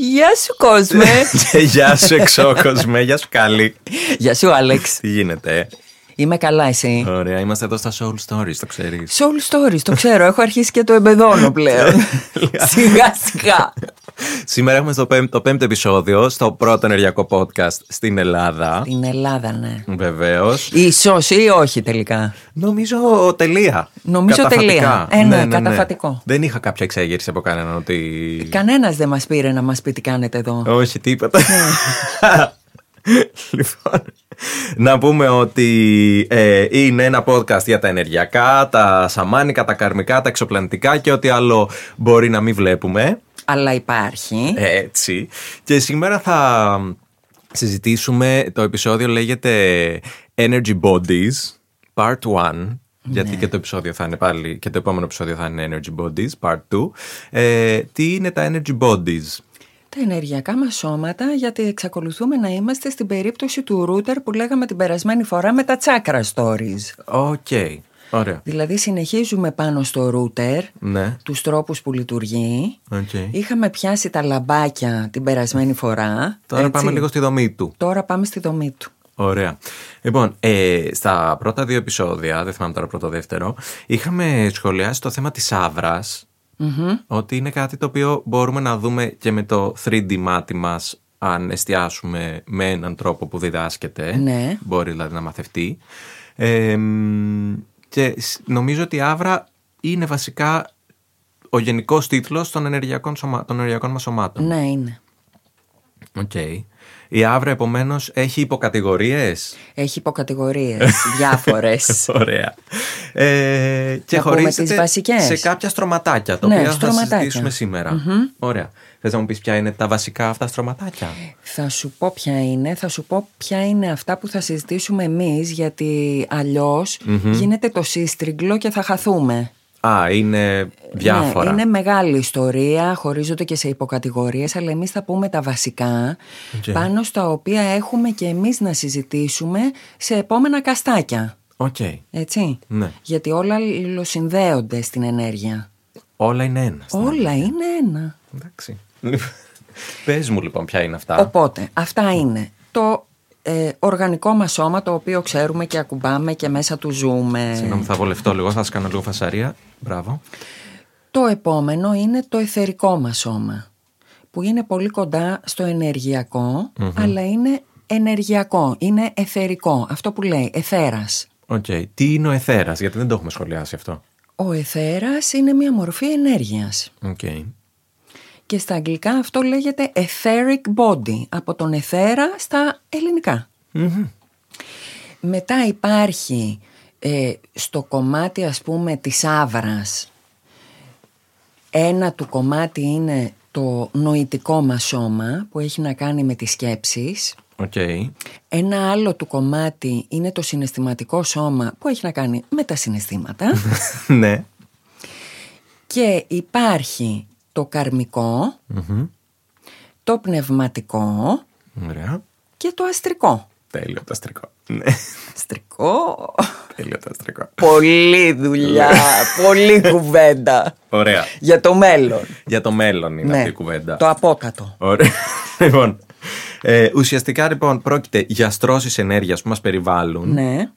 Γεια σου κόσμε. Και γεια σου εξώκοσμε, γεια σου καλή. Γεια σου Άλεξ. Τι γίνεται, ε; Είμαι καλά εσύ; Ωραία, είμαστε εδώ στα Soul Stories, το ξέρεις. Soul Stories, το ξέρω. Έχω αρχίσει και το εμπεδώνω πλέον. σιγά σιγά. Σήμερα έχουμε στο πέμπτο, το πέμπτο επεισόδιο στο πρώτο ενεργειακό podcast στην Ελλάδα. Την Ελλάδα, ναι. Βεβαίως. Ίσως ή όχι τελικά. Νομίζω τελεία. Νομίζω Καταφατικά. τελεία. Ε, ναι, καταφατικό. Δεν είχα κάποια εξέγερση από κανέναν ότι. Κανένας δεν μας πήρε να μας πει τι κάνετε εδώ. Όχι, τίποτα. λοιπόν, να πούμε ότι ε, είναι ένα podcast για τα ενεργειακά, τα σαμάνικα, τα καρμικά, τα εξωπλανητικά και ό,τι άλλο μπορεί να μην βλέπουμε. Αλλά υπάρχει. Έτσι. Και σήμερα θα συζητήσουμε, το επεισόδιο λέγεται Energy Bodies Part 1. Γιατί και το επεισόδιο θα είναι πάλι, και το επόμενο επεισόδιο θα είναι Energy Bodies, Part 2. Ε, τι είναι τα Energy Bodies? Τα ενεργειακά μας σώματα, γιατί εξακολουθούμε να είμαστε στην περίπτωση του router που λέγαμε την περασμένη φορά με τα chakra stories. OK. Ωραία. Δηλαδή συνεχίζουμε πάνω στο router Ναι. τους τρόπους που λειτουργεί. Οκ. Είχαμε πιάσει τα λαμπάκια την περασμένη φορά. Τώρα έτσι. πάμε λίγο στη δομή του. Τώρα πάμε στη δομή του. Ωραία. Λοιπόν, ε, στα πρώτα δύο επεισόδια, δεν θυμάμαι τώρα πρώτο δεύτερο, είχαμε σχολιάσει το θέμα της άβρας, ότι είναι κάτι το οποίο μπορούμε να δούμε και με το 3D μάτι μας αν εστιάσουμε με έναν τρόπο που διδάσκεται. Ναι. Μπορεί δηλαδή να μαθευτεί. Ε, μ, και σ- νομίζω ότι η άβρα είναι βασικά ο γενικός τίτλος των ενεργειακών, σωμα... των ενεργειακών μας σωμάτων. Ναι, είναι. Οκ. Η αύρα επομένως έχει υποκατηγορίες; Έχει υποκατηγορίες διάφορες. Ωραία. Ε, και Να πούμε χωρίζεται τις βασικές. σε κάποια στρωματάκια, τα Ναι, οποία θα στρωματάκια. συζητήσουμε σήμερα. Ωραία. Θες να μου πεις ποια είναι τα βασικά αυτά στρωματάκια; Θα σου πω ποια είναι, θα σου πω ποια είναι αυτά που θα συζητήσουμε εμείς γιατί αλλιώς γίνεται το σύστριγγλο και θα χαθούμε. Α, είναι διάφορα. Ναι, είναι μεγάλη ιστορία, χωρίζονται και σε υποκατηγορίες, αλλά εμείς θα πούμε τα βασικά, Οκ. πάνω στα οποία έχουμε και εμείς να συζητήσουμε σε επόμενα καστάκια. Οκ. Έτσι; Ναι. Γιατί όλα συνδέονται στην ενέργεια. Όλα είναι ένα. στην Όλα είναι ένα. Εντάξει. Πες μου λοιπόν ποια είναι αυτά. Οπότε, αυτά είναι το ε, οργανικό μας σώμα, το οποίο ξέρουμε και ακουμπάμε και μέσα του ζούμε. Συγγνώμη, θα βολευτώ λίγο, θα σας κάνω λίγο φασαρία. Μπράβο. Το επόμενο είναι το αιθερικό μας σώμα, που είναι πολύ κοντά στο ενεργειακό αλλά είναι ενεργειακό, είναι αιθερικό, αυτό που λέει, αιθέρας. Οκ. Τι είναι ο αιθέρας, γιατί δεν το έχουμε σχολιάσει αυτό. Ο αιθέρας είναι μια μορφή ενέργειας. Οκ. Και στα αγγλικά αυτό λέγεται etheric body, από τον αιθέρα στα ελληνικά. Μετά υπάρχει ε, στο κομμάτι ας πούμε της αύρας, ένα του κομμάτι είναι το νοητικό μας σώμα που έχει να κάνει με τις σκέψεις. Οκ. Ένα άλλο του κομμάτι είναι το συναισθηματικό σώμα που έχει να κάνει με τα συναισθήματα. ναι. και υπάρχει το καρμικό, το πνευματικό Ωραία. και το αστρικό. Τέλειο το αστρικό. Ναι. Αστρικό. Τέλειο το αστρικό. Πολύ δουλειά, πολύ κουβέντα. Ωραία. Για το μέλλον. Για το μέλλον είναι Ναι, αυτή η κουβέντα. το απόκατο. Ωραία. λοιπόν, ε, ουσιαστικά λοιπόν πρόκειται για στρώσεις ενέργειας που μας περιβάλλουν. Ναι.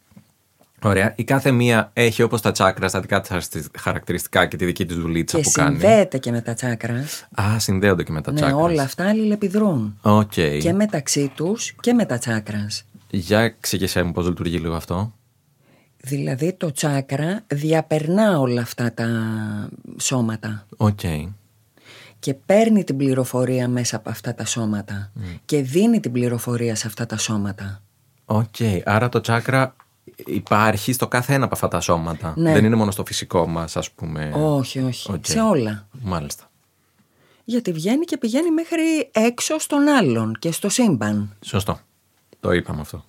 Ωραία. Η κάθε μία έχει όπως τα τσάκρα στα δικά της χαρακτηριστικά και τη δική της δουλίτσα Και που κάνει. συνδέεται και με τα τσάκρα. Α, συνδέονται και με τα Ναι, τσάκρας. όλα αυτά αλληλεπιδρούν. Οκ. Και μεταξύ τους και με τα τσάκρας. Για εξήγησέ μου πώς λειτουργεί λίγο αυτό. Δηλαδή το τσάκρα διαπερνά όλα αυτά τα σώματα Οκ. και παίρνει την πληροφορία μέσα από αυτά τα σώματα και δίνει την πληροφορία σε αυτά τα σώματα. Οκ. Άρα το τσάκρα υπάρχει στο κάθε ένα από αυτά τα σώματα. Ναι. Δεν είναι μόνο στο φυσικό μας ας πούμε. όχι, όχι. Οκ. Σε όλα. Μάλιστα. Γιατί βγαίνει και πηγαίνει μέχρι έξω στον άλλον και στο σύμπαν. Σωστό. Το είπαμε αυτό.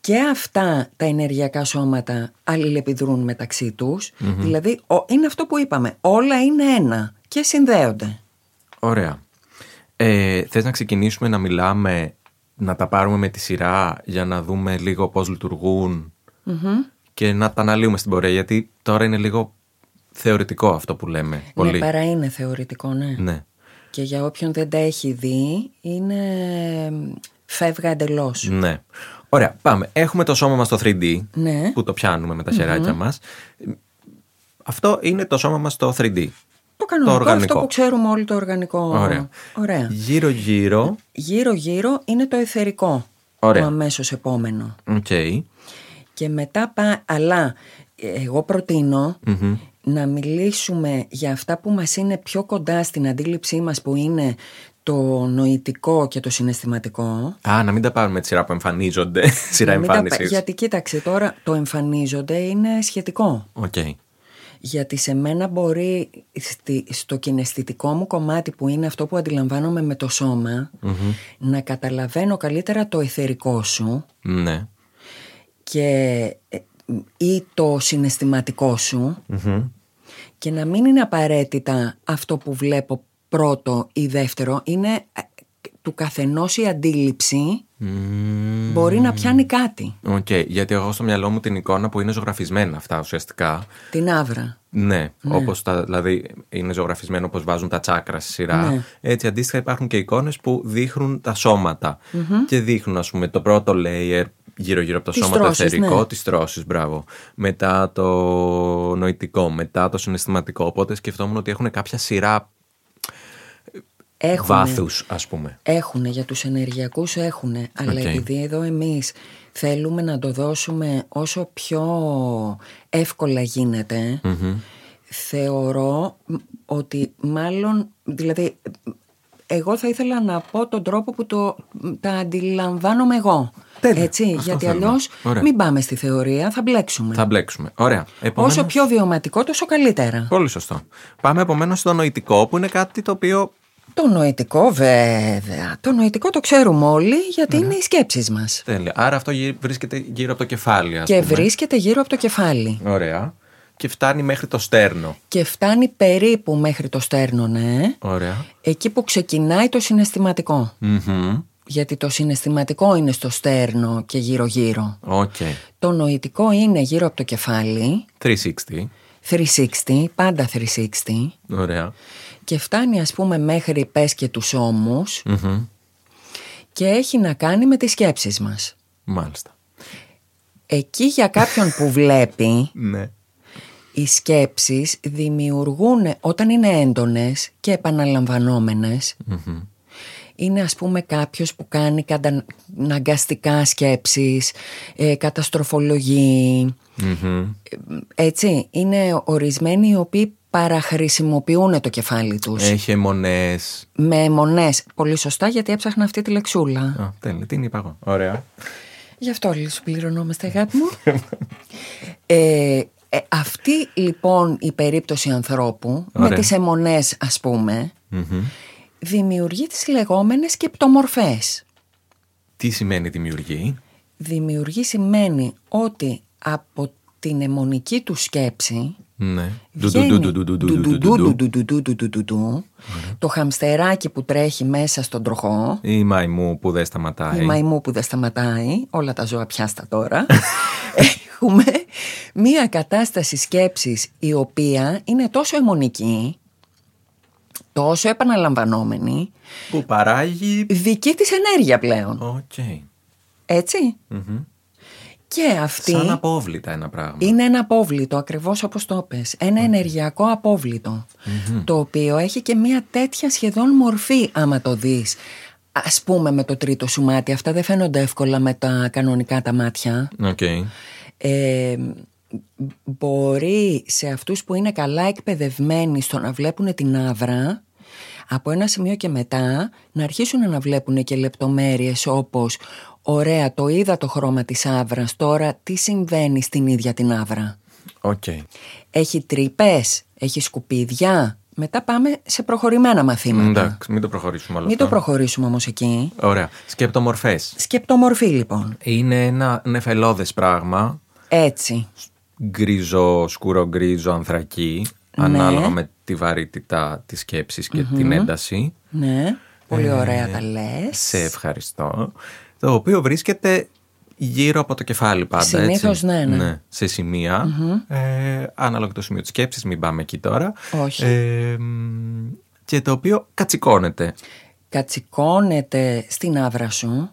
Και αυτά τα ενεργειακά σώματα αλληλεπιδρούν μεταξύ τους. Δηλαδή ο- είναι αυτό που είπαμε. Όλα είναι ένα και συνδέονται. Ωραία. Ε, θες να ξεκινήσουμε να μιλάμε, να τα πάρουμε με τη σειρά για να δούμε λίγο πώς λειτουργούν και να τα αναλύουμε στην πορεία γιατί τώρα είναι λίγο θεωρητικό αυτό που λέμε. Πολύ. Ναι, παρά είναι θεωρητικό, ναι. Ναι. Και για όποιον δεν τα έχει δει, είναι φεύγα εντελώς. Ναι. Ωραία, πάμε. Έχουμε το σώμα μας στο 3D, Ναι. που το πιάνουμε με τα χεράκια μας. Αυτό είναι το σώμα μας στο 3D. Το κανονικό, Το οργανικό. αυτό που ξέρουμε όλοι το οργανικό. Ωραία. Ωραία. Γύρω-γύρω, Γύρω-γύρω είναι το εθερικό. Ωραία. Το αμέσως επόμενο. οκ. Και μετά πά, αλλά ε, εγώ προτείνω να μιλήσουμε για αυτά που μας είναι πιο κοντά στην αντίληψή μας που είναι το νοητικό και το συναισθηματικό. Α, να μην τα πάρουμε τη σειρά που εμφανίζονται. σειρά Να μην τα πα- εμφάνισης. γιατί κοίταξε τώρα το εμφανίζονται είναι σχετικό. Οκ. Γιατί σε μένα μπορεί στη- στο κιναισθητικό μου κομμάτι που είναι αυτό που αντιλαμβάνομαι με το σώμα να καταλαβαίνω καλύτερα το αιθερικό σου Ναι. και, ε, ή το συναισθηματικό σου Μμμ. και να μην είναι απαραίτητα αυτό που βλέπω πρώτο ή δεύτερο είναι ε, του καθενός η αντίληψη Μμμ. μπορεί να πιάνει κάτι Οκ, γιατί εγώ στο μυαλό μου την εικόνα που είναι ζωγραφισμένα αυτά ουσιαστικά. την αύρα Ναι, όπως τα, δηλαδή είναι ζωγραφισμένο όπως βάζουν τα τσάκρα στη σειρά. Ναι. Έτσι αντίστοιχα υπάρχουν και εικόνες που δείχνουν τα σωματα και δείχνουν ας πούμε το πρώτο layer γύρω-γύρω από το Τις σώμα το στρώσεις, αιθερικό, ναι. τις στρώσεις, μπράβο. Μετά το νοητικό, μετά το συναισθηματικό. Οπότε σκεφτόμουν ότι έχουν κάποια σειρά έχουν, βάθους ας πούμε. έχουν για τους ενεργειακούς έχουν αλλά Οκ. επειδή εδώ εμείς θέλουμε να το δώσουμε όσο πιο εύκολα γίνεται θεωρώ μ, ότι μάλλον δηλαδή εγώ θα ήθελα να πω τον τρόπο που το, τα αντιλαμβάνομαι εγώ. Τέλεια. Έτσι, Αυτό γιατί θέλουμε. αλλιώς Ωραία. μην πάμε στη θεωρία, θα μπλέξουμε. Θα μπλέξουμε. Ωραία. Επομένως, Όσο πιο βιωματικό, τόσο καλύτερα. Πολύ σωστό. Πάμε επομένως στο νοητικό που είναι κάτι το οποίο Το νοητικό βέβαια. Το νοητικό το ξέρουμε όλοι γιατί είναι οι σκέψεις μας. Τέλεια. Άρα αυτό γυ- βρίσκεται γύρω από το κεφάλι, ας Και πούμε. βρίσκεται γύρω από το κεφάλι. Ωραία. Και φτάνει μέχρι το στέρνο. Και φτάνει περίπου μέχρι το στέρνο, ναι. Ωραία. Εκεί που ξεκινάει το συναισθηματικό. Μμμ. Γιατί το συναισθηματικό είναι στο στέρνο και γύρω-γύρω. Οκ. Το νοητικό είναι γύρω από το κεφάλι. 360. 360, πάντα 360. Ωραία. Και φτάνει ας πούμε μέχρι πες και τους ώμους. Μμμ. Και έχει να κάνει με τις σκέψεις μας. Μάλιστα. Εκεί για κάποιον που βλέπει Ναι. οι σκέψεις δημιουργούν όταν είναι έντονες και επαναλαμβανόμενες είναι ας πούμε κάποιος που κάνει καταναγκαστικά σκέψεις ε, καταστροφολογεί Μμμ. έτσι είναι ορισμένοι οι οποίοι παραχρησιμοποιούν το κεφάλι τους Έχει αιμονές. με αιμονές πολύ σωστά γιατί έψαχνα αυτή τη λεξούλα Α, τέλεια. Τι είπα εγώ. Ωραία. Γι' αυτό όλοι σου πληρωνόμαστε αγάπη μου. ε, ε, αυτή λοιπόν η περίπτωση ανθρώπου με Ωραία. τις αιμονές ας πούμε Μμμ. δημιουργεί τις λεγόμενες σκεπτομορφές. Τι σημαίνει δημιουργεί; Δημιουργεί σημαίνει ότι από την αιμονική του σκέψη το χαμστεράκι που τρέχει μέσα στον τροχό. Η μαϊμού που δεν σταματάει. Η μαϊμού που δεν σταματάει. Όλα τα ζώα πιάστα τώρα. Έχουμε μία κατάσταση σκέψης η οποία είναι τόσο αιμονική τόσο επαναλαμβανόμενη. Που παράγει. δική της ενέργεια πλέον. Okay. Έτσι. Και αυτή Σαν απόβλητα ένα πράγμα. είναι ένα απόβλητο, ακριβώς όπως το πες. Ένα ενεργειακό απόβλητο, το οποίο έχει και μία τέτοια σχεδόν μορφή άμα το δεις. Ας πούμε με το τρίτο σου μάτι, αυτά δεν φαίνονται εύκολα με τα κανονικά τα μάτια. Οκ. ε, μπορεί σε αυτούς που είναι καλά εκπαιδευμένοι στο να βλέπουν την αύρα από ένα σημείο και μετά να αρχίσουν να βλέπουν και λεπτομέρειες όπως ωραία το είδα το χρώμα της αύρας τώρα τι συμβαίνει στην ίδια την αύρα; Οκ. έχει τρύπες, έχει σκουπίδια μετά πάμε σε προχωρημένα μαθήματα Εντάξει, μην το προχωρήσουμε όλο μην το αυτό. προχωρήσουμε όμως εκεί Ωραία. Σκεπτομορφές. σκεπτομορφή λοιπόν Είναι ένα νεφελώδες πράγμα, έτσι γκρίζο, σκούρο γκρίζο, ανθρακί, Ναι. ανάλογα με τη βαρύτητα της σκέψης και την ένταση. ναι πολύ Ε, ωραία τα λες Σε ευχαριστώ. Το οποίο βρίσκεται γύρω από το κεφάλι πάντα, Συνήθως έτσι. ναι, ναι. σε σημεια Ε, ανάλογα το σημείο της σκέψης, μην πάμε εκεί τώρα. Όχι. Ε, μ, και το οποίο κατσικώνεται. Κατσικώνεται στην άβρα σου,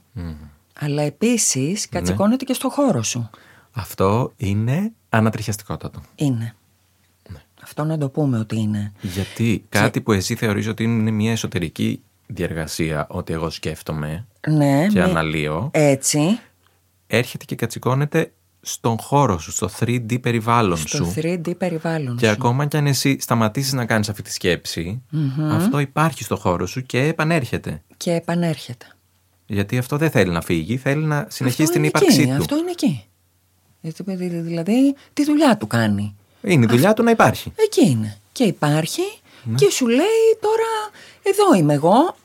αλλά επίσης Ναι. κατσικώνεται και στο χώρο σου. Αυτό είναι ανατριχιαστικότατο. Είναι. Ναι. Αυτό να το πούμε ότι είναι. Γιατί κάτι που εσύ θεωρείς ότι είναι μια εσωτερική διεργασία, ότι εγώ σκέφτομαι Ναι, και μη- αναλύω, έτσι, έρχεται και κατσικώνεται στον χώρο σου, στο 3D περιβάλλον στο σου. 3D περιβάλλον Και σου. ακόμα κι αν εσύ σταματήσεις να κάνεις αυτή τη σκεψη αυτό υπάρχει στο χώρο σου και επανέρχεται. Και επανέρχεται. Γιατί αυτό δεν θέλει να φύγει, θέλει να συνεχίσει Αυτό την είναι ύπαρξή εκεί, του. Αυτό είναι εκεί. Έτσι, Δηλαδή, τη δουλειά του κάνει. Είναι η δουλειά του να υπάρχει. Εκεί είναι. Και υπάρχει Ναι. και σου λέει τώρα εδώ είμαι εγώ.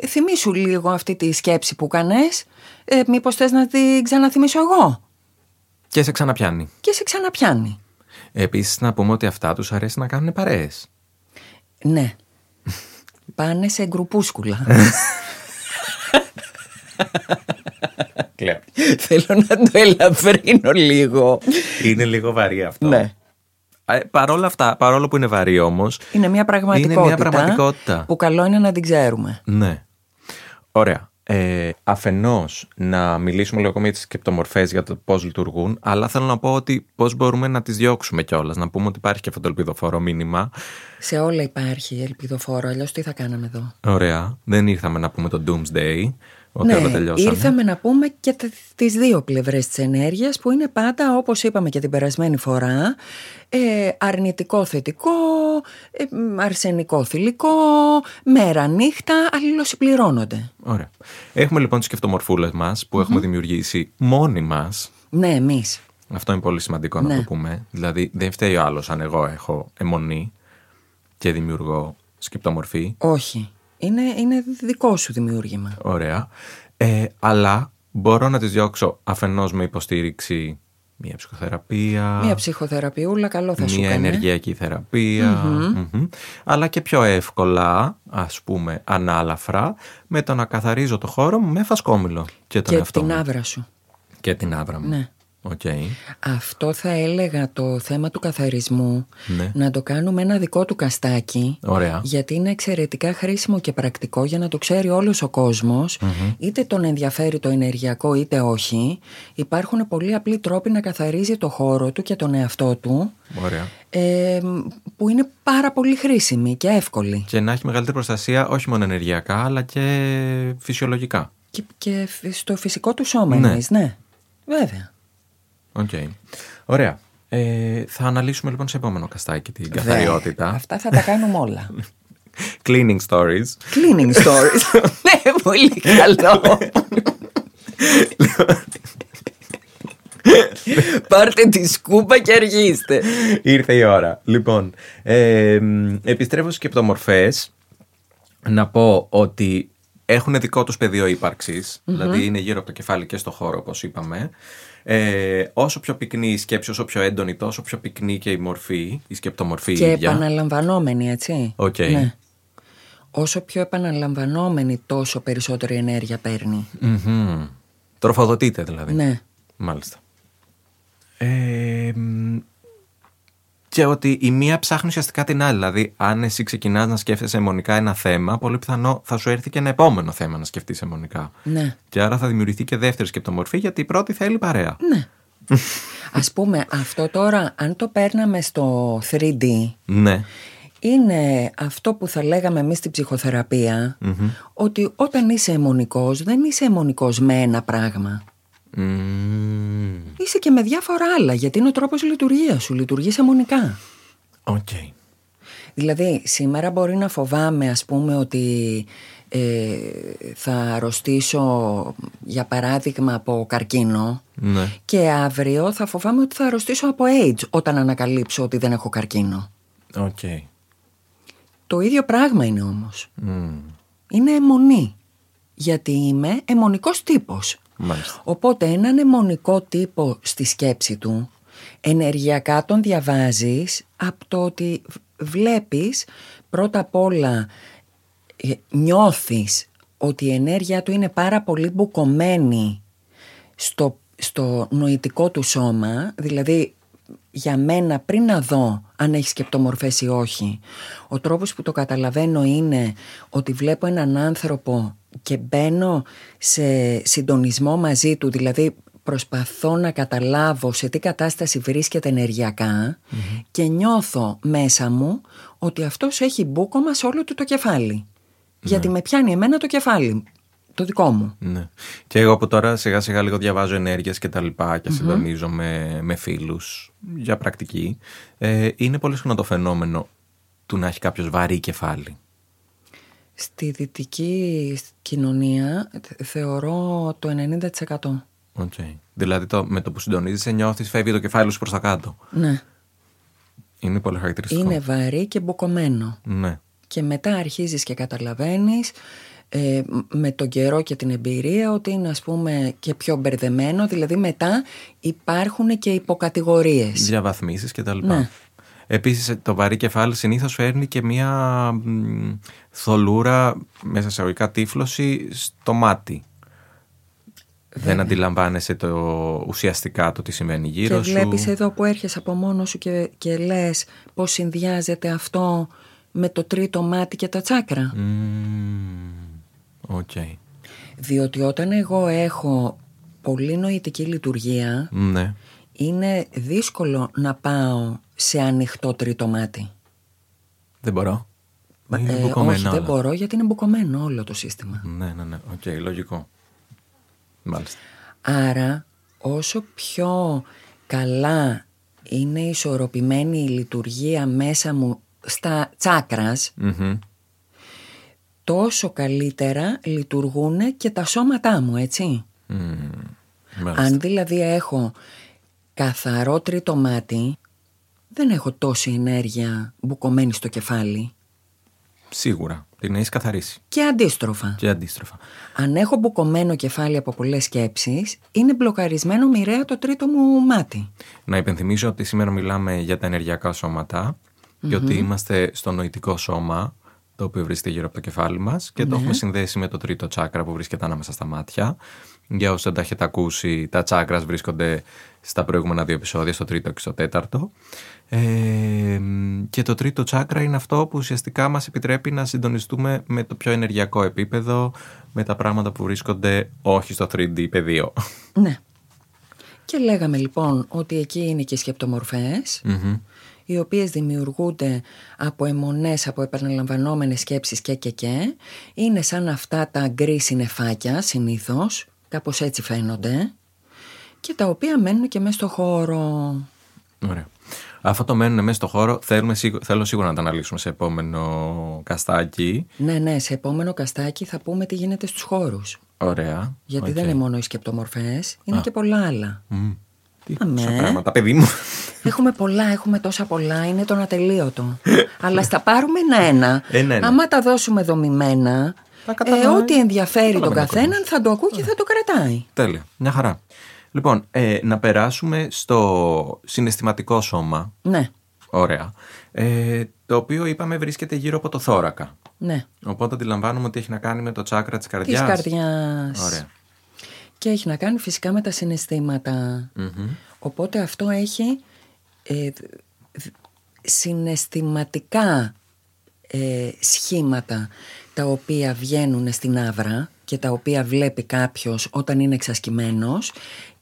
Ε, θυμήσου λίγο αυτή τη σκέψη που κάνες. Ε, μήπως θες να την ξαναθυμίσω εγώ; Και σε ξαναπιάνει. Και σε ξαναπιάνει. Επίσης να πούμε ότι αυτά τους αρέσει να κάνουν παρέες. Ναι. Πάνε σε γκρουπούσκουλα. Κλαίω. Θέλω να το ελαφρύνω λίγο. Είναι λίγο βαρύ αυτό. Ναι. Ε, παρόλα αυτά, παρόλο που είναι βαρύ όμως, Είναι μια πραγματικότητα, Είναι μια πραγματικότητα. που καλό είναι να την ξέρουμε. Ναι. Ωραία. Ε, αφενός να μιλήσουμε λίγο για τις σκεπτομορφές για το πώς λειτουργούν, αλλά θέλω να πω ότι πώς μπορούμε να τις διώξουμε κιόλας. Να πούμε ότι υπάρχει και αυτό το ελπιδοφόρο μήνυμα. Σε όλα υπάρχει ελπιδοφόρο, αλλιώς τι θα κάναμε εδώ; Ωραία. Δεν ήρθαμε να πούμε το Doomsday, ότι όλα τελειώσανε. Ναι, ήρθαμε να πούμε και τε- τις δύο πλευρές της ενέργειας που είναι πάντα όπως είπαμε και την περασμένη φορά ε, αρνητικό θετικό, ε, μ, αρσενικό θηλυκό, μέρα νύχτα, αλληλοσυμπληρώνονται. Ωραία. Έχουμε λοιπόν τις σκεφτομορφούλες μας που έχουμε δημιουργήσει μόνοι μας. Ναι, εμείς. Αυτό είναι πολύ σημαντικό να Ναι. το πούμε. Δηλαδή δεν φταίει ο άλλος αν εγώ έχω αιμονή και δημιουργώ σκεπτομορφή. Όχι. Είναι, είναι δικό σου δημιούργημα. Ωραία. Ε, αλλά μπορώ να τις διώξω αφενός με υποστήριξη μια ψυχοθεραπεία, Μία ψυχοθεραπείουλα καλό θα σου μια κάνει. ενεργειακή θεραπεία, μμμ. αλλά και πιο εύκολα, ας πούμε, ανάλαφρα, με το να καθαρίζω το χώρο μου με φασκόμηλο και τον Και εαυτό την μου. αύρα σου. Και την αύρα μου. Ναι. Οκ. Αυτό θα έλεγα το θέμα του καθαρισμού Ναι. να το κάνουμε ένα δικό του καστάκι Ωραία. γιατί είναι εξαιρετικά χρήσιμο και πρακτικό για να το ξέρει όλος ο κοσμος είτε τον ενδιαφέρει το ενεργειακό είτε όχι υπάρχουν πολύ απλοί τρόποι να καθαρίζει το χώρο του και τον εαυτό του Ωραία. ε, που είναι πάρα πολύ χρήσιμοι και εύκολοι Και να έχει μεγαλύτερη προστασία όχι μόνο ενεργειακά αλλά και φυσιολογικά. και, και φ- στο φυσικό του σώμα Ναι. εννοείς, ναι βέβαια Οκ. Ωραία. Ε, θα αναλύσουμε λοιπόν σε επόμενο καστάκι την Βέβαια. καθαριότητα. αυτά θα τα κάνουμε όλα Cleaning stories. Cleaning stories. ναι, πολύ καλό. Πάρτε τη σκούπα και αργήστε. Ήρθε η ώρα. Λοιπόν, ε, μ, επιστρέφω στις σκεπτομορφές να πω ότι έχουν δικό τους πεδίο ύπαρξης, δηλαδή είναι γύρω από το κεφάλι και στο χώρο όπως είπαμε. Ε, όσο πιο πυκνή η σκέψη, όσο πιο έντονη, τόσο πιο πυκνή και η μορφή, η σκεπτομορφή Και η ίδια. επαναλαμβανόμενη, έτσι. Οκ. Ναι. Όσο πιο επαναλαμβανόμενη, τόσο περισσότερη ενέργεια παίρνει. Μμμ. Τροφοδοτείται δηλαδή. Ναι. Μάλιστα. Ε, μ, και ότι η μία ψάχνει ουσιαστικά την άλλη. Δηλαδή, αν εσύ ξεκινάς να σκέφτεσαι εμμονικά ένα θέμα, πολύ πιθανό θα σου έρθει και ένα επόμενο θέμα να σκεφτείς εμμονικά. Ναι. Και άρα θα δημιουργηθεί και δεύτερη σκεπτομορφή, γιατί η πρώτη θέλει παρέα. Ναι. Ας πούμε, αυτό τώρα, αν το παίρναμε στο 3D, Ναι. είναι αυτό που θα λέγαμε εμείς στην ψυχοθεραπεια ότι όταν είσαι εμμονικός, δεν είσαι εμμονικός με ένα πράγμα. Μμμ. Είσαι και με διάφορα άλλα, γιατί είναι ο τρόπος λειτουργίας σου, λειτουργείς εμμονικά. Οκ. Δηλαδή, σήμερα μπορεί να φοβάμαι, ας πούμε, ότι ε, θα αρρωστήσω, για παράδειγμα, από καρκίνο Ναι. και αύριο θα φοβάμαι ότι θα αρρωστήσω από AIDS όταν ανακαλύψω ότι δεν έχω καρκίνο. Οκ. Το ίδιο πράγμα είναι όμως. Μμ. Είναι εμμονή. Γιατί είμαι εμμονικός τύπος. Μάλιστα. Οπότε έναν εμμονικό τύπο στη σκέψη του ενεργειακά τον διαβάζεις από το ότι βλέπεις πρώτα απ' όλα ε, νιώθεις ότι η ενέργεια του είναι πάρα πολύ μπουκωμένη στο, στο νοητικό του σώμα δηλαδή για μένα πριν να δω αν έχεις σκεπτομορφές ή όχι. Ο τρόπος που το καταλαβαίνω είναι ότι βλέπω έναν άνθρωπο και μπαίνω σε συντονισμό μαζί του, δηλαδή προσπαθώ να καταλάβω σε τι κατάσταση βρίσκεται και νιώθω μέσα μου ότι αυτός έχει μπούκομα σε όλο του το κεφάλι. Γιατί με πιάνει εμένα το κεφάλι το δικό μου. Ναι. Και εγώ από τώρα σιγά σιγά λίγο διαβάζω ενέργειες και τα λοιπά και συντονίζω με, με φίλους για πρακτική. Ε, είναι πολύ συχνό το φαινόμενο του να έχει κάποιος βαρύ κεφάλι. Στη δυτική κοινωνία θεωρώ το 90%. Okay. Δηλαδή το, με το που συντονίζεσαι νιώθεις φεύγει το κεφάλι σου προς τα κάτω. Ναι. Είναι πολύ χαρακτηριστικό. Είναι βαρύ και μποκωμένο. Ναι. Και μετά αρχίζεις και καταλαβαίνεις ε, με τον καιρό και την εμπειρία ότι είναι ας πούμε και πιο μπερδεμένο δηλαδή μετά υπάρχουν και υποκατηγορίες διαβαθμίσεις και τα λοιπά ναι. Επίσης το βαρύ κεφάλι συνήθως φέρνει και μια θολούρα μέσα σε αγωγικά τύφλωση στο μάτι δεν αντιλαμβάνεσαι το ουσιαστικά το τι σημαίνει γύρω σου. Και βλέπεις εδώ που έρχεσαι από μόνος σου και, και λες πώς συνδυάζεται αυτό με το τρίτο μάτι και τα τσάκρα. Okay. Διότι όταν εγώ έχω πολύ νοητική λειτουργία ναι. Είναι δύσκολο να πάω σε ανοιχτό τρίτο μάτι. Δεν μπορώ. Είναι ε, όχι, δεν μπορώ γιατί είναι μπουκωμένο όλο το σύστημα. Ναι, ναι, ναι. OK, okay, λογικό. Μάλιστα. Άρα όσο πιο καλά είναι ισορροπημένη η λειτουργία μέσα μου στα τσάκρας τόσο καλύτερα λειτουργούν και τα σώματά μου, έτσι. Αν δηλαδή έχω καθαρό τρίτο μάτι, δεν έχω τόση ενέργεια μπουκωμένη στο κεφάλι. Σίγουρα. Την έχεις καθαρίσει. Και αντίστροφα. Και αντίστροφα. Αν έχω μπουκωμένο κεφάλι από πολλές σκέψεις, είναι μπλοκαρισμένο μοιραία το τρίτο μου μάτι. Να υπενθυμίσω ότι σήμερα μιλάμε για τα ενεργειακά και ότι είμαστε στο νοητικό σώμα, το οποίο βρίσκεται γύρω από το κεφάλι μας και το ναι. έχουμε συνδέσει με το τρίτο τσάκρα που βρίσκεται ανάμεσα στα μάτια. Για όσου δεν τα έχετε ακούσει, τα τσάκρα βρίσκονται στα προηγούμενα δύο επεισόδια, στο τρίτο και στο τέταρτο. Ε, και το τρίτο τσάκρα είναι αυτό που ουσιαστικά μας επιτρέπει να συντονιστούμε με το πιο ενεργειακό επίπεδο, με τα πράγματα που βρίσκονται όχι στο 3D πεδίο. Ναι. Και λέγαμε λοιπόν ότι εκεί είναι και οι σκεπτομορφες οι οποίες δημιουργούνται από αιμονές, από επαναλαμβανόμενες σκέψεις και και και. Είναι σαν αυτά τα γκρι συνεφάκια συνήθως, κάπως έτσι φαίνονται, και τα οποία μένουν και μέσα στο χώρο. Ωραία. Αυτό το μένουν μέσα στο χώρο, θέλουμε, θέλω σίγουρα να τα αναλύσουμε σε επόμενο καστάκι. Ναι, ναι, σε επόμενο καστάκι θα πούμε τι γίνεται στους χώρους. Ωραία. Γιατί δεν είναι μόνο οι σκεπτομορφές, είναι και πολλά άλλα. Τι Αμέ. πράγματα, παιδί μου. Έχουμε πολλά, έχουμε τόσα πολλά, είναι τον ατελείωτο. Αλλά στα πάρουμε ένα-ένα. Ένα, Άμα τα δώσουμε δομημένα, ε, ό,τι ενδιαφέρει τον καθέναν θα το ακούει και θα το κρατάει. Τέλεια. Μια χαρά. Λοιπόν, ε, να περάσουμε στο συναισθηματικό σώμα. Ναι. Ωραία. Ε, το οποίο είπαμε βρίσκεται γύρω από το θώρακα. Ναι. Οπότε αντιλαμβάνομαι ότι έχει να κάνει με το τσάκρα της καρδιάς. Της καρδιάς. Ωραία. Και έχει να κάνει φυσικά με τα συναισθηματα Οπότε αυτό έχει ε, συναισθηματικά ε, σχήματα τα οποία βγαίνουν στην άβρα και τα οποία βλέπει κάποιος όταν είναι εξασκημένος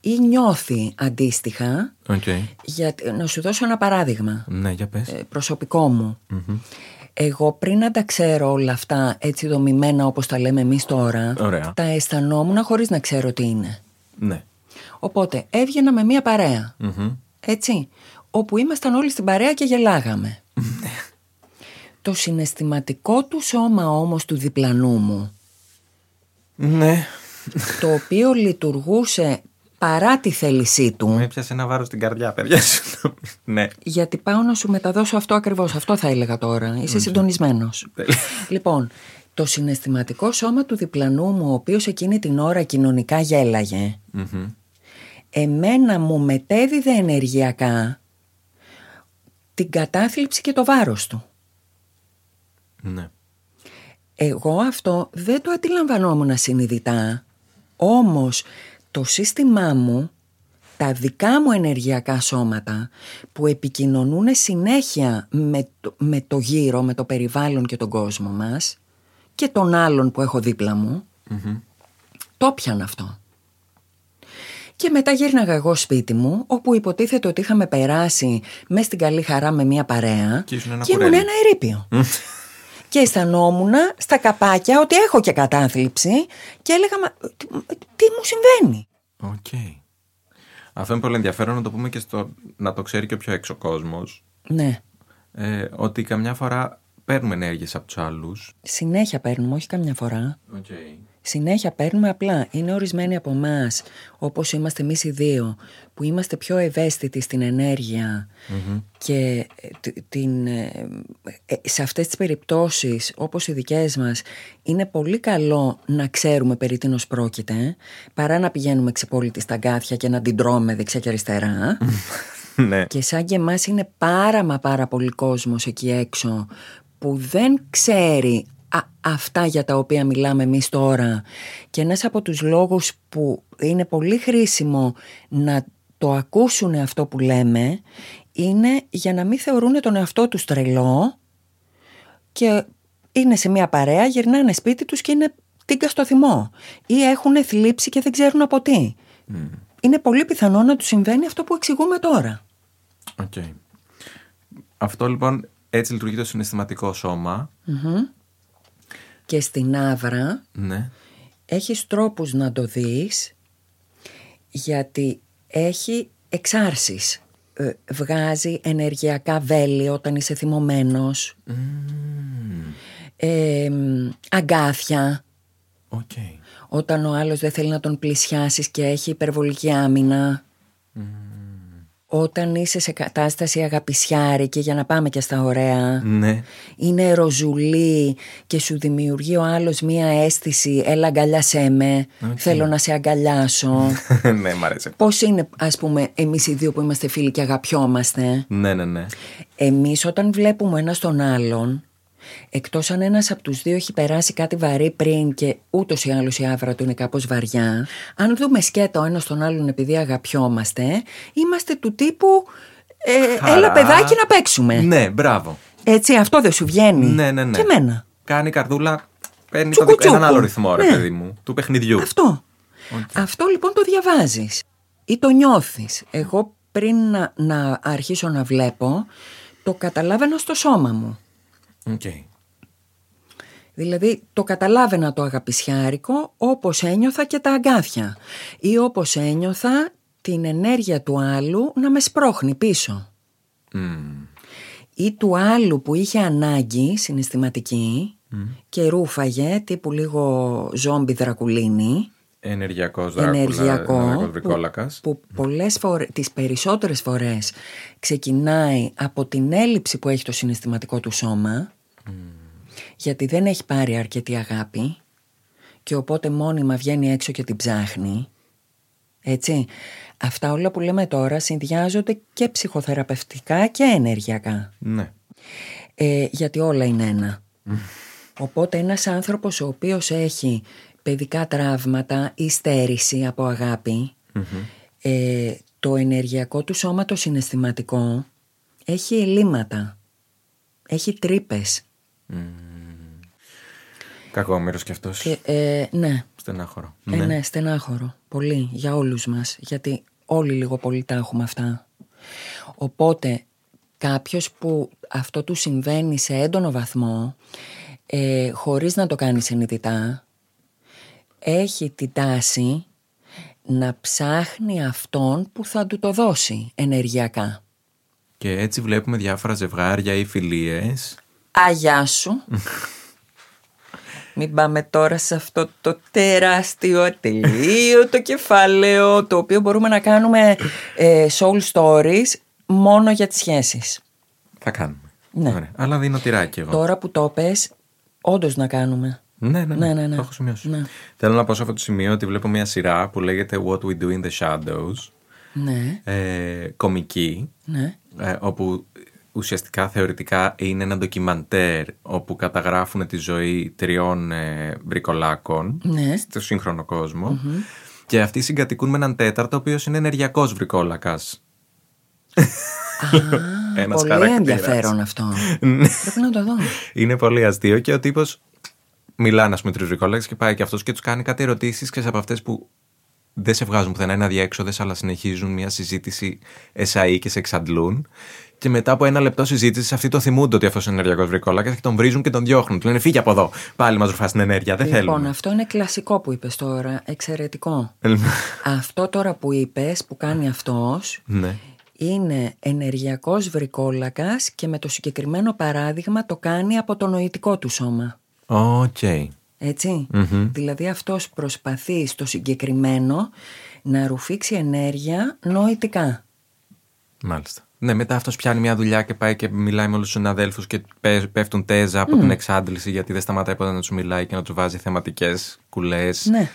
ή νιώθει αντίστοιχα. Okay. Για, να σου δώσω ένα παράδειγμα. Ναι, για πες. Ε, προσωπικό μου. Εγώ πριν να τα ξέρω όλα αυτά έτσι δομημένα όπως τα λέμε εμείς τώρα, τα αισθανόμουν χωρίς να ξέρω τι είναι. Ναι. Οπότε έβγαινα με μία Έτσι. Όπου ήμασταν όλοι στην παρέα και γελάγαμε. Ναι. Το συναισθηματικό του σώμα όμως του διπλανού μου. Ναι. Το οποίο λειτουργούσε παρά τη θέλησή του. Με έπιασε ένα βάρος στην καρδιά, παιδιά σου. ναι. Γιατί πάω να σου μεταδώσω αυτό ακριβώς. Αυτό θα έλεγα τώρα. Είσαι okay. συντονισμένος. λοιπόν, το συναισθηματικό σώμα του διπλανού μου, ο οποίος εκείνη την ώρα κοινωνικά εμένα μου μετέδιδε ενεργειακά την κατάθλιψη και το βάρος του. Ναι. Εγώ αυτό δεν το αντιλαμβανόμουν συνειδητά, όμως το σύστημά μου τα δικά μου ενεργειακά σώματα που επικοινωνούν συνέχεια με το, με το γύρο, με το περιβάλλον και τον κόσμο μας και τον άλλον που έχω δίπλα μου, το πιαν αυτό. Και μετά γύρναγα εγώ σπίτι μου, όπου υποτίθεται ότι είχαμε περάσει μες στην καλή χαρά με μια παρέα Και ήσουν ένα ήμουν κουρέλι. ένα ερείπιο. Και αισθανόμουν στα καπάκια ότι έχω και κατάθλιψη και έλεγα «Μα, τι, τι μου συμβαίνει; Οκ. Αυτό είναι πολύ ενδιαφέρον να το πούμε και στο, να το ξέρει και ο πιο έξω κόσμος. Ναι, Ε, ότι καμιά φορά παίρνουμε ενέργειες από τους άλλους. συνέχεια παίρνουμε, όχι καμιά φορά. Οκ. Συνέχεια παίρνουμε απλά. Είναι ορισμένοι από εμάς, όπως είμαστε εμείς οι δύο, που είμαστε πιο ευαίσθητοι στην ενεργεια και ε, τ- την, ε, ε, σε αυτές τις περιπτώσεις, όπως οι δικές μας, είναι πολύ καλό να ξέρουμε περί τίνος πρόκειται, παρά να πηγαίνουμε ξυπόλυτοι στα αγκάθια και να την τρώμε δεξιά και αριστερά. ναι. Και σαν και εμάς είναι πάρα μα πάρα πολύ κόσμος εκεί έξω που δεν ξέρει α- αυτά για τα οποία μιλάμε εμείς τώρα και ένας από τους λόγους που είναι πολύ χρήσιμο να το ακούσουν αυτό που λέμε είναι για να μην θεωρούν τον εαυτό τους τρελό και είναι σε μια παρέα, γυρνάνε σπίτι τους και είναι τίγκα στο θυμό ή έχουν θλίψει και δεν ξέρουν από τι. Είναι πολύ πιθανό να τους συμβαίνει αυτό που εξηγούμε τώρα. Οκ. Αυτό λοιπόν έτσι λειτουργεί το συναισθηματικό σώμα. Και στην αύρα Ναι. έχεις τρόπους να το δεις γιατί έχει εξάρσεις. Ε, βγάζει ενεργειακά βέλη όταν είσαι θυμωμένος. Ε, μ, αγκάθια Οκ. όταν ο άλλος δεν θέλει να τον πλησιάσεις και έχει υπερβολική άμυνα. Όταν είσαι σε κατάσταση αγαπησιάρικη για να πάμε και στα ωραία. Ναι. είναι ροζουλή και σου δημιουργεί ο άλλος μία αίσθηση «έλα αγκαλιάσέ με, θέλω να σε αγκαλιάσω». ναι, μ' αρέσει. Πώς είναι ας πούμε εμείς οι δύο που είμαστε φίλοι και αγαπιόμαστε; Ναι, ναι, ναι. Εμείς όταν βλέπουμε ένα τον άλλον, εκτός αν ένας από τους δύο έχει περάσει κάτι βαρύ πριν και ούτως ή άλλως η άβρα του είναι κάπως βαριά, αν δούμε σκέτα ο ένας τον άλλον επειδή αγαπιόμαστε, είμαστε του τύπου ε, Χαρά. «έλα παιδάκι να παίξουμε». Ναι, μπράβο. Έτσι, αυτό δεν σου βγαίνει. Ναι, ναι, ναι. Και εμένα. Κάνει καρδούλα. Παίρνει το Τσουκου, δικό, έναν τσουκου. άλλο ρυθμό, ρε Ναι. παιδί μου. Του παιχνιδιού. Αυτό. Αυτό λοιπόν το διαβάζεις ή το νιώθεις. Εγώ πριν να, να αρχίσω να βλέπω, το καταλάβαινα στο σώμα μου. Οκ. Δηλαδή το καταλάβαινα το αγαπησιάρικο όπως ένιωθα και τα αγκάθια. Ή όπως ένιωθα την ενέργεια του άλλου να με σπρώχνει πίσω. Ή του άλλου που είχε ανάγκη συναισθηματική και ρούφαγε τύπου λίγο ζόμπι δρακουλίνη. Ενεργειακός δράκουλα. ενεργειακό ενεργειακός βρικόλακας. που, που πολλές φορές, τις περισσότερες φορές ξεκινάει από την έλλειψη που έχει το συναισθηματικό του σώμα γιατί δεν έχει πάρει αρκετή αγάπη και οπότε μόνιμα βγαίνει έξω και την ψάχνει έτσι αυτά όλα που λέμε τώρα συνδυάζονται και ψυχοθεραπευτικά και ενεργειακά Ναι. ε, γιατί όλα είναι ένα. Οπότε ένας άνθρωπος ο οποίος έχει παιδικά τραύματα ή στέρηση από αγάπη, ε, το ενεργειακό του σώμα το συναισθηματικό έχει ελλείμματα, έχει τρύπες. Κακό μέρο κι αυτός. Και, ε, ναι, Στενάχωρο. ε, ναι, στενάχωρο. Πολύ για όλους μας. Γιατί όλοι λίγο πολύ τα έχουμε αυτά. Οπότε κάποιος που αυτό του συμβαίνει σε έντονο βαθμό ε, χωρίς να το κάνει συνειδητά έχει την τάση να ψάχνει αυτόν που θα του το δώσει ενεργειακά. Και έτσι βλέπουμε διάφορα ζευγάρια ή φιλίες Αγιά σου. Μην πάμε τώρα σε αυτό το τεράστιο ατελείωτο κεφάλαιο το οποίο μπορούμε να κάνουμε ε, soul stories μόνο για τις σχέσεις. Θα κάνουμε. Ναι. Ωραία. Αλλά δίνω τυράκι εγώ. Τώρα που το πες, όντως να κάνουμε. Ναι, ναι, ναι. Ναι, ναι, ναι. Το έχω σημειώσει. Ναι. Θέλω να πω σε αυτό το σημείο ότι βλέπω μια σειρά που λέγεται What We Do in the Shadows. Ναι, Ε, κομική. ναι. ε, όπου ουσιαστικά θεωρητικά είναι ένα ντοκιμαντέρ όπου καταγράφουν τη ζωή τριών ε, βρικολάκων Ναι. στο σύγχρονο κόσμο Και αυτοί συγκατοικούν με έναν τέταρτο, ο οποίος είναι ενεργειακός βρικόλακας. Ένας πολύ χαρακτήρας. ενδιαφέρον αυτό. Ναι. Πρέπει να το δω. Είναι πολύ αστείο και ο τύπος μιλάνε, ας πούμε, τρεις βρικόλακες και πάει και αυτός και τους κάνει κάτι ερωτήσεις και από αυτές που δεν σε βγάζουν πουθενά, είναι αδιέξοδες, αλλά συνεχίζουν μια συζήτηση εσαί και σε εξαντλούν. Και μετά από ένα λεπτό συζήτησης, αυτοί το θυμούνται ότι αυτός είναι ενεργειακός βρικόλακα και τον βρίζουν και τον διώχνουν. Του λένε φύγε από εδώ. Πάλι μας ρουφάς την ενέργεια. Δεν Λοιπόν, θέλουμε. αυτό είναι κλασικό που είπες τώρα. Εξαιρετικό. Ε, αυτό τώρα που είπες, που κάνει αυτός, ναι. είναι ενεργειακός βρικόλακας και με το συγκεκριμένο παράδειγμα το κάνει από το νοητικό του σώμα. Οκ. ετσι Δηλαδή αυτός προσπαθεί στο συγκεκριμένο να ρουφήξει ενέργεια νοητικά. Μάλιστα. Ναι, μετά αυτός πιάνει μια δουλειά και πάει και μιλάει με όλους τους συναδέλφους και πε- πέφτουν τέζα από την εξάντληση γιατί δεν σταματάει ποτέ να τους μιλάει και να τους βάζει θεματικές κουλές. Ναι.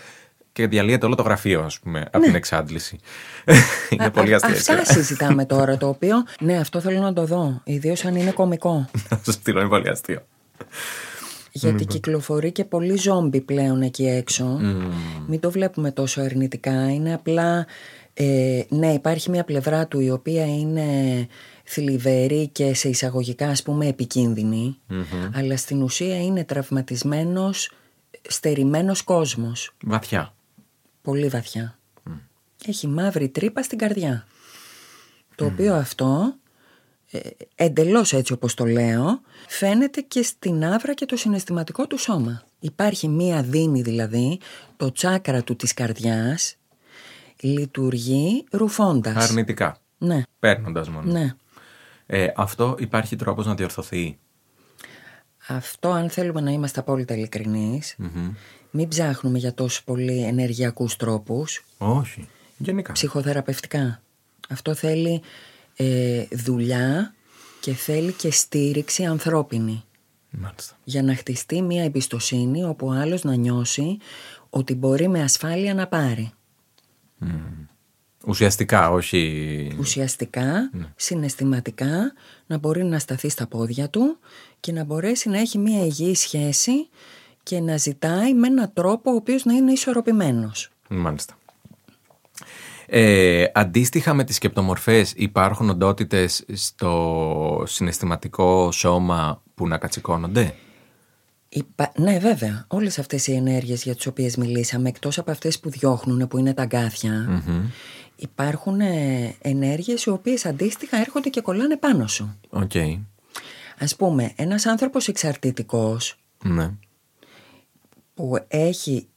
Και διαλύεται όλο το γραφείο, ας πούμε, από την εξάντληση. είναι Α- πολύ α- αστεία. Αυτά συζητάμε τώρα το οποίο, ναι αυτό θέλω να το δω, ιδίως αν είναι κωμικό. Να σου στείλω, είναι πολύ αστείο. Γιατί κυκλοφορεί και πολύ ζόμπι πλέον εκεί έξω. Μην το βλέπουμε τόσο αρνητικά. Είναι απλά. Ε, ναι, υπάρχει μια πλευρά του η οποία είναι θλιβερή και σε εισαγωγικά ας πούμε επικίνδυνη, αλλά στην ουσία είναι τραυματισμένος, στερημένος κόσμος. Βαθιά. Πολύ βαθιά. Έχει μαύρη τρύπα στην καρδιά. Το οποίο αυτό, ε, εντελώς έτσι όπως το λέω, φαίνεται και στην άβρα και το συναισθηματικό του σώμα. Υπάρχει μία δίνη δηλαδή, το τσάκρα του της καρδιάς λειτουργεί ρουφώντας. Αρνητικά. Ναι, Παίρνοντας μόνο. ναι. Ε, αυτό υπάρχει τρόπος να διορθωθεί; Αυτό αν θέλουμε να είμαστε απόλυτα ειλικρινείς, μην ψάχνουμε για τόσο πολύ ενεργειακούς τρόπους, Όχι. Γενικά. ψυχοθεραπευτικά. Αυτό θέλει ε, δουλειά και θέλει και στήριξη ανθρώπινη Μάλιστα. για να χτιστεί μια εμπιστοσύνη όπου ο άλλος να νιώσει ότι μπορεί με ασφάλεια να πάρει. Ουσιαστικά, όχι. Ουσιαστικά, συναισθηματικά, να μπορεί να σταθεί στα πόδια του και να μπορέσει να έχει μια υγιή σχέση και να ζητάει με έναν τρόπο ο οποίος να είναι ισορροπημένος. Μάλιστα. Ε, αντίστοιχα με τις σκεπτομορφές υπάρχουν οντότητες στο συναισθηματικό σώμα που να κατσικώνονται; Υπα... Ναι, βέβαια. Όλες αυτές οι ενέργειες για τις οποίες μιλήσαμε, εκτός από αυτές που διώχνουν, που είναι τα αγκάθια, υπάρχουν ε, ενέργειες οι οποίες αντίστοιχα έρχονται και κολλάνε πάνω σου. Οκ. Ας πούμε, ένας άνθρωπος εξαρτητικός Ναι. που έχει,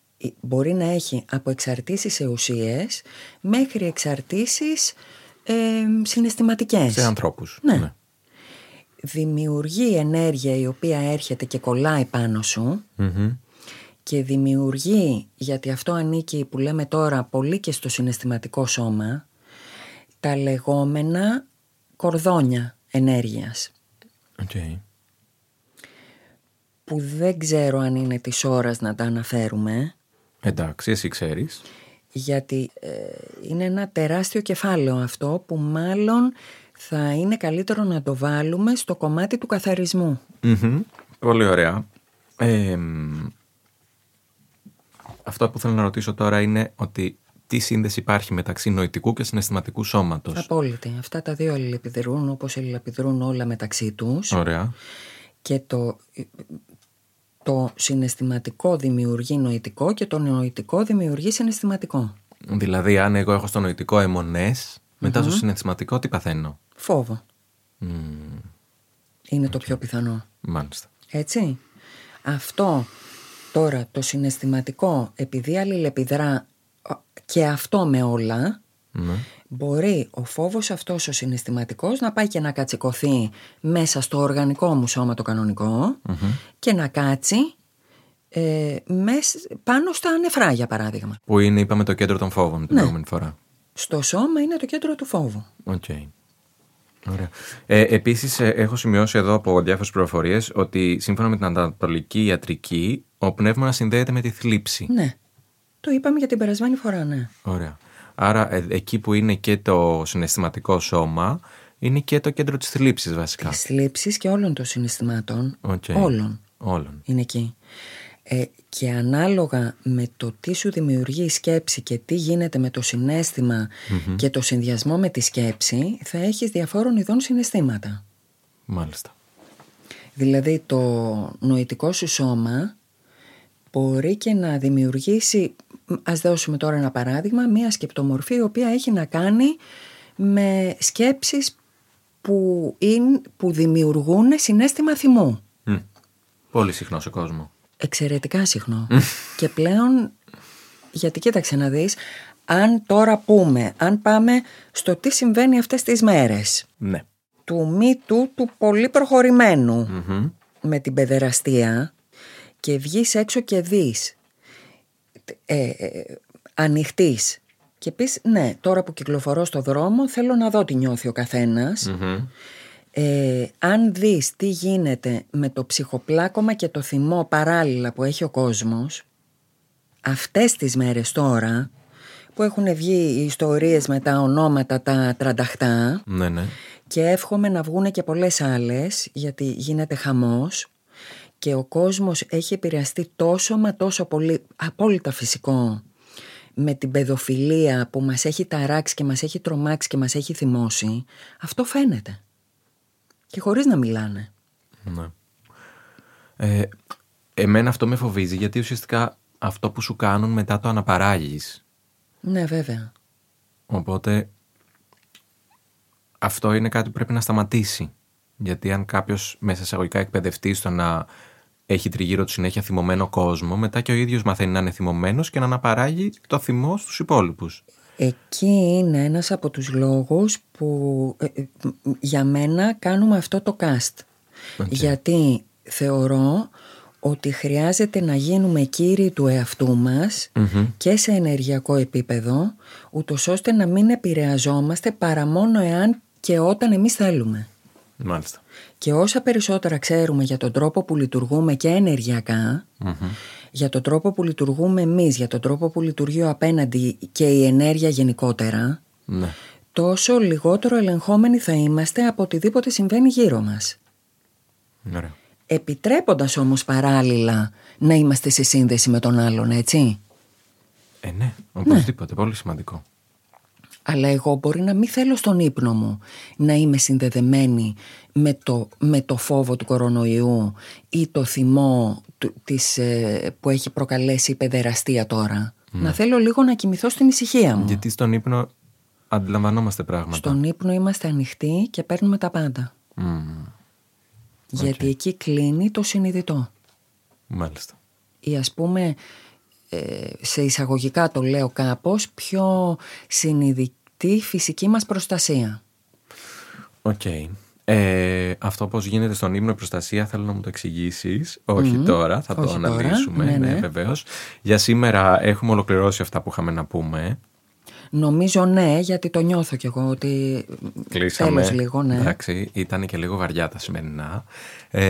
μπορεί να έχει από εξαρτήσεις σε ουσίες μέχρι εξαρτήσεις ε, συναισθηματικές. Σε ανθρώπους. Ναι. Δημιουργεί ενέργεια η οποία έρχεται και κολλάει πάνω σου Μμμ. και δημιουργεί, γιατί αυτό ανήκει που λέμε τώρα πολύ και στο συναισθηματικό σώμα, τα λεγόμενα κορδόνια ενέργειας Οκ. που δεν ξέρω αν είναι της ώρας να τα αναφέρουμε Εντάξει, εσύ ξέρεις. γιατί ε, είναι ένα τεράστιο κεφάλαιο αυτό που μάλλον θα είναι καλύτερο να το βάλουμε στο κομμάτι του καθαρισμού. Μμμ. Πολύ ωραία. Ε, μ, αυτό που θέλω να ρωτήσω τώρα είναι ότι τι σύνδεση υπάρχει μεταξύ νοητικού και συναισθηματικού σώματος; Απόλυτη. Αυτά τα δύο αλληλεπιδρούν όπως αλληλεπιδρούν όλα μεταξύ τους Ωραία. και το, το συναισθηματικό δημιουργεί νοητικό και το νοητικό δημιουργεί συναισθηματικό. Δηλαδή, αν εγώ έχω στο νοητικό αιμονές, μετά στο συναισθηματικό τι παθαίνω; Φόβο. Είναι το πιο πιθανό. Μάλιστα. Έτσι. Αυτό τώρα το συναισθηματικό επειδή αλληλεπιδρά α, και αυτό με όλα Ναι. μπορεί ο φόβος αυτός ο συναισθηματικός να πάει και να κατσικωθεί μέσα στο οργανικό μου σώμα το κανονικο και να κάτσει ε, μες, πάνω στα νεφρά για παράδειγμα. Που είναι, είπαμε, το κέντρο των φόβων την Ναι. προηγούμενη φορά. Στο σώμα είναι το κέντρο του φόβου. Οκ. Ωραία. Ε, Επίσης, έχω σημειώσει εδώ από διάφορες πληροφορίες ότι σύμφωνα με την ανατολική ιατρική, ο πνεύμονας συνδέεται με τη θλίψη. Ναι. Το είπαμε για την περασμένη φορά, ναι. Ωραία. Άρα, ε, εκεί που είναι και το συναισθηματικό σώμα, είναι και το κέντρο της θλίψης βασικά. Τις θλίψεις και όλων των συναισθημάτων. Οκ. Όλων. Όλων. είναι εκεί. Ε, και ανάλογα με το τι σου δημιουργεί η σκέψη και τι γίνεται με το συναισθημα και το συνδυασμό με τη σκέψη θα έχεις διαφόρων ειδών συναισθήματα. Μάλιστα. Δηλαδή το νοητικό σου σώμα μπορεί και να δημιουργήσει, ας δώσουμε τώρα ένα παράδειγμα, μία σκεπτομορφή η οποία έχει να κάνει με σκέψεις που, είναι, που δημιουργούν συνέστημα θυμού. Πολύ συχνός σε κόσμος. Εξαιρετικά συχνό. και πλέον, γιατί κοίταξε να δεις, αν τώρα πούμε, αν πάμε στο τι συμβαίνει αυτές τις μέρες. Ναι. Του μη του, του πολύ προχωρημένου με την παιδεραστία και βγεις έξω και δεις ε, ε, ανοιχτής και πεις ναι τώρα που κυκλοφορώ στο δρόμο θέλω να δω τι νιώθει ο καθενας ε, αν δεις τι γίνεται με το ψυχοπλάκωμα και το θυμό παράλληλα που έχει ο κόσμος αυτές τις μέρες τώρα που έχουν βγει οι ιστορίες με τα ονόματα τα τρανταχτά Ναι, ναι. και εύχομαι να βγούνε και πολλές άλλες γιατί γίνεται χαμός και ο κόσμος έχει επηρεαστεί τόσο μα τόσο πολύ απόλυτα φυσικό με την παιδοφιλία που μας έχει ταράξει και μας έχει τρομάξει και μας έχει θυμώσει αυτό φαίνεται και χωρίς να μιλάνε Ναι. Ε, εμένα αυτό με φοβίζει γιατί ουσιαστικά αυτό που σου κάνουν μετά το αναπαράγεις. ναι βέβαια Οπότε αυτό είναι κάτι που πρέπει να σταματήσει. Γιατί αν κάποιος μέσα σε εισαγωγικά εκπαιδευτεί στο να έχει τριγύρω του συνέχεια θυμωμένο κόσμο, μετά και ο ίδιος μαθαίνει να είναι θυμωμένος και να αναπαράγει το θυμό στους υπόλοιπους. Εκεί είναι ένας από τους λόγους που ε, ε, για μένα κάνουμε αυτό το cast. Γιατί θεωρώ ότι χρειάζεται να γίνουμε κύριοι του εαυτού μας και σε ενεργειακό επίπεδο, ούτως ώστε να μην επηρεαζόμαστε παρά μόνο εάν και όταν εμείς θέλουμε. Μάλιστα. Και όσα περισσότερα ξέρουμε για τον τρόπο που λειτουργούμε και ενεργειακά, για τον τρόπο που λειτουργούμε εμείς, για τον τρόπο που λειτουργεί ο απέναντι και η ενέργεια γενικότερα, Ναι. τόσο λιγότερο ελεγχόμενοι θα είμαστε από οτιδήποτε συμβαίνει γύρω μας. Ωραία. Επιτρέποντας όμως παράλληλα να είμαστε σε σύνδεση με τον άλλον, έτσι; Ε, ναι, οπωσδήποτε. Πολύ σημαντικό. Αλλά εγώ μπορεί να μην θέλω στον ύπνο μου να είμαι συνδεδεμένη με το, με το φόβο του κορονοϊού ή το θυμό του, της, ε, που έχει προκαλέσει η παιδεραστία τώρα. Να θέλω λίγο να κοιμηθώ στην ησυχία μου. Γιατί στον ύπνο αντιλαμβανόμαστε πράγματα. Στον ύπνο είμαστε ανοιχτοί και παίρνουμε τα πάντα. Μμμ. Γιατί εκεί κλείνει το συνειδητό. Μάλιστα. Ή ας πούμε, ε, σε εισαγωγικά το λέω κάπως, πιο συνειδητή φυσική μας προστασία. Οκ. Ε, αυτό πώς γίνεται στον ύπνο η προστασία θέλω να μου το εξηγήσεις. Όχι τώρα, θα Όχι το τώρα. αναλύσουμε. Ναι, ναι, ναι. βεβαίως. Για σήμερα έχουμε ολοκληρώσει αυτά που είχαμε να πούμε. Νομίζω ναι, γιατί το νιώθω κι εγώ ότι Κλείσαμε. τέλος λίγο, ναι. Εντάξει, ήταν και λίγο βαριά τα σημερινά. Ε,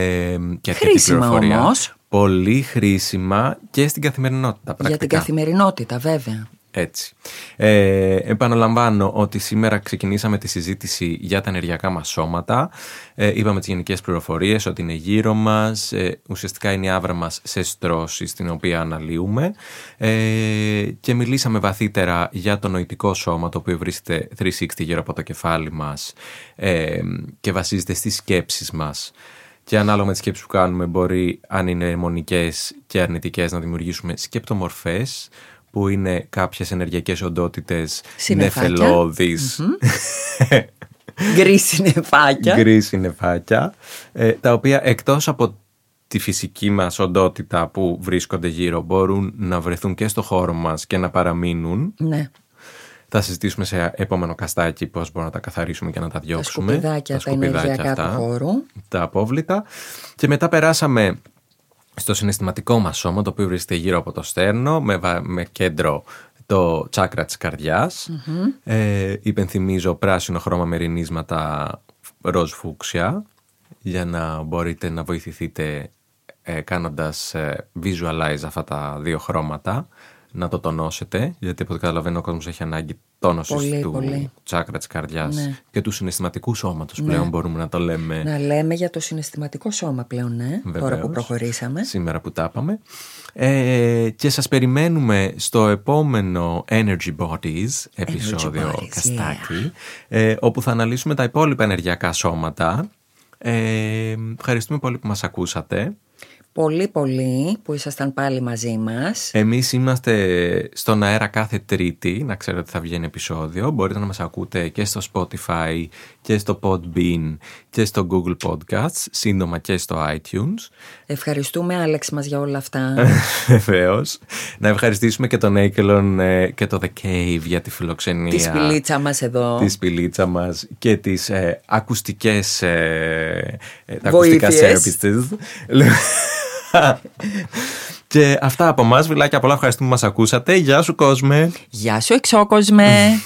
και αρκετή Χρήσιμα πληροφορία. όμως. Πολύ χρήσιμα και στην καθημερινότητα πρακτικά. Για την καθημερινότητα βέβαια. Έτσι. Ε, επαναλαμβάνω ότι σήμερα ξεκινήσαμε τη συζήτηση για τα ενεργειακά μας σώματα. Ε, είπαμε τις γενικές πληροφορίες, ότι είναι γύρω μας. Ε, ουσιαστικά είναι η άβρα μας σε στρώση στην οποία αναλύουμε. Ε, και μιλήσαμε βαθύτερα για το νοητικό σώμα, το οποίο βρίσκεται 360 γύρω από το κεφάλι μας ε, και βασίζεται στις σκέψεις μας. Και ανάλογα με τις σκέψεις που κάνουμε μπορεί, αν είναι αιμονικές και αρνητικές, να δημιουργήσουμε σκεπτομορφές που είναι κάποιες ενεργειακές οντότητες Συννεφάκια. νεφελώδεις, Γκρι συννεφάκια. γκρι συννεφάκια, ε, τα οποία εκτός από τη φυσική μας οντότητα που βρίσκονται γύρω μπορούν να βρεθούν και στο χώρο μας και να παραμείνουν. Ναι. Θα συζητήσουμε σε επόμενο καστάκι πώς μπορούμε να τα καθαρίσουμε και να τα διώξουμε. σκουπιδάκια, τα ενεργειακά του χώρου. Τα απόβλητα. Και μετά περάσαμε στο συναισθηματικό μας σώμα, το οποίο βρίσκεται γύρω από το στέρνο, με, βα- με κέντρο το τσάκρα της καρδιας Ε, υπενθυμίζω πράσινο χρώμα με ρινίσματα ροζ φούξια, για να μπορείτε να βοηθηθείτε ε, κάνοντας ε, visualize αυτά τα δύο χρώματα να το τονώσετε, γιατί από ό,τι καταλαβαίνω ο κόσμος έχει ανάγκη τόνωσης Πολύ, του πολύ. τσάκρα της καρδιάς Ναι. και του συναισθηματικού σώματος πλέον μπορούμε να το λέμε. Να λέμε για το συναισθηματικό σώμα πλέον, ναι, τώρα Βεβαίως. που προχωρήσαμε. Σήμερα που τα είπαμε. Ε, και σας περιμένουμε στο επόμενο Energy Bodies επεισόδιο Bodies, Καστάκι ε, όπου θα αναλύσουμε τα υπόλοιπα ενεργειακά σώματα. Ε, ευχαριστούμε πολύ που μας ακούσατε. Πολύ πολύ που ήσασταν πάλι μαζί μας. Εμείς είμαστε στον αέρα κάθε τρίτη, να ξέρετε ότι θα βγαίνει επεισόδιο. Μπορείτε να μας ακούτε και στο Spotify και στο Podbean και στο Google Podcasts, σύντομα και στο iTunes. Ευχαριστούμε Άλεξ μας για όλα αυτά. Βεβαίως. Να ευχαριστήσουμε και τον Έικελον ε, και το The Cave για τη φιλοξενία. Τη σπηλίτσα μας εδώ. Τη σπηλίτσα μας και τις ε, ακουστικές ε, ε, τα ακουστικά Βοήθειες. services. και αυτά από εμά. Βιλάκια πολλά ευχαριστούμε που μας ακούσατε. Γεια σου κόσμε. Γεια σου εξώκοσμε.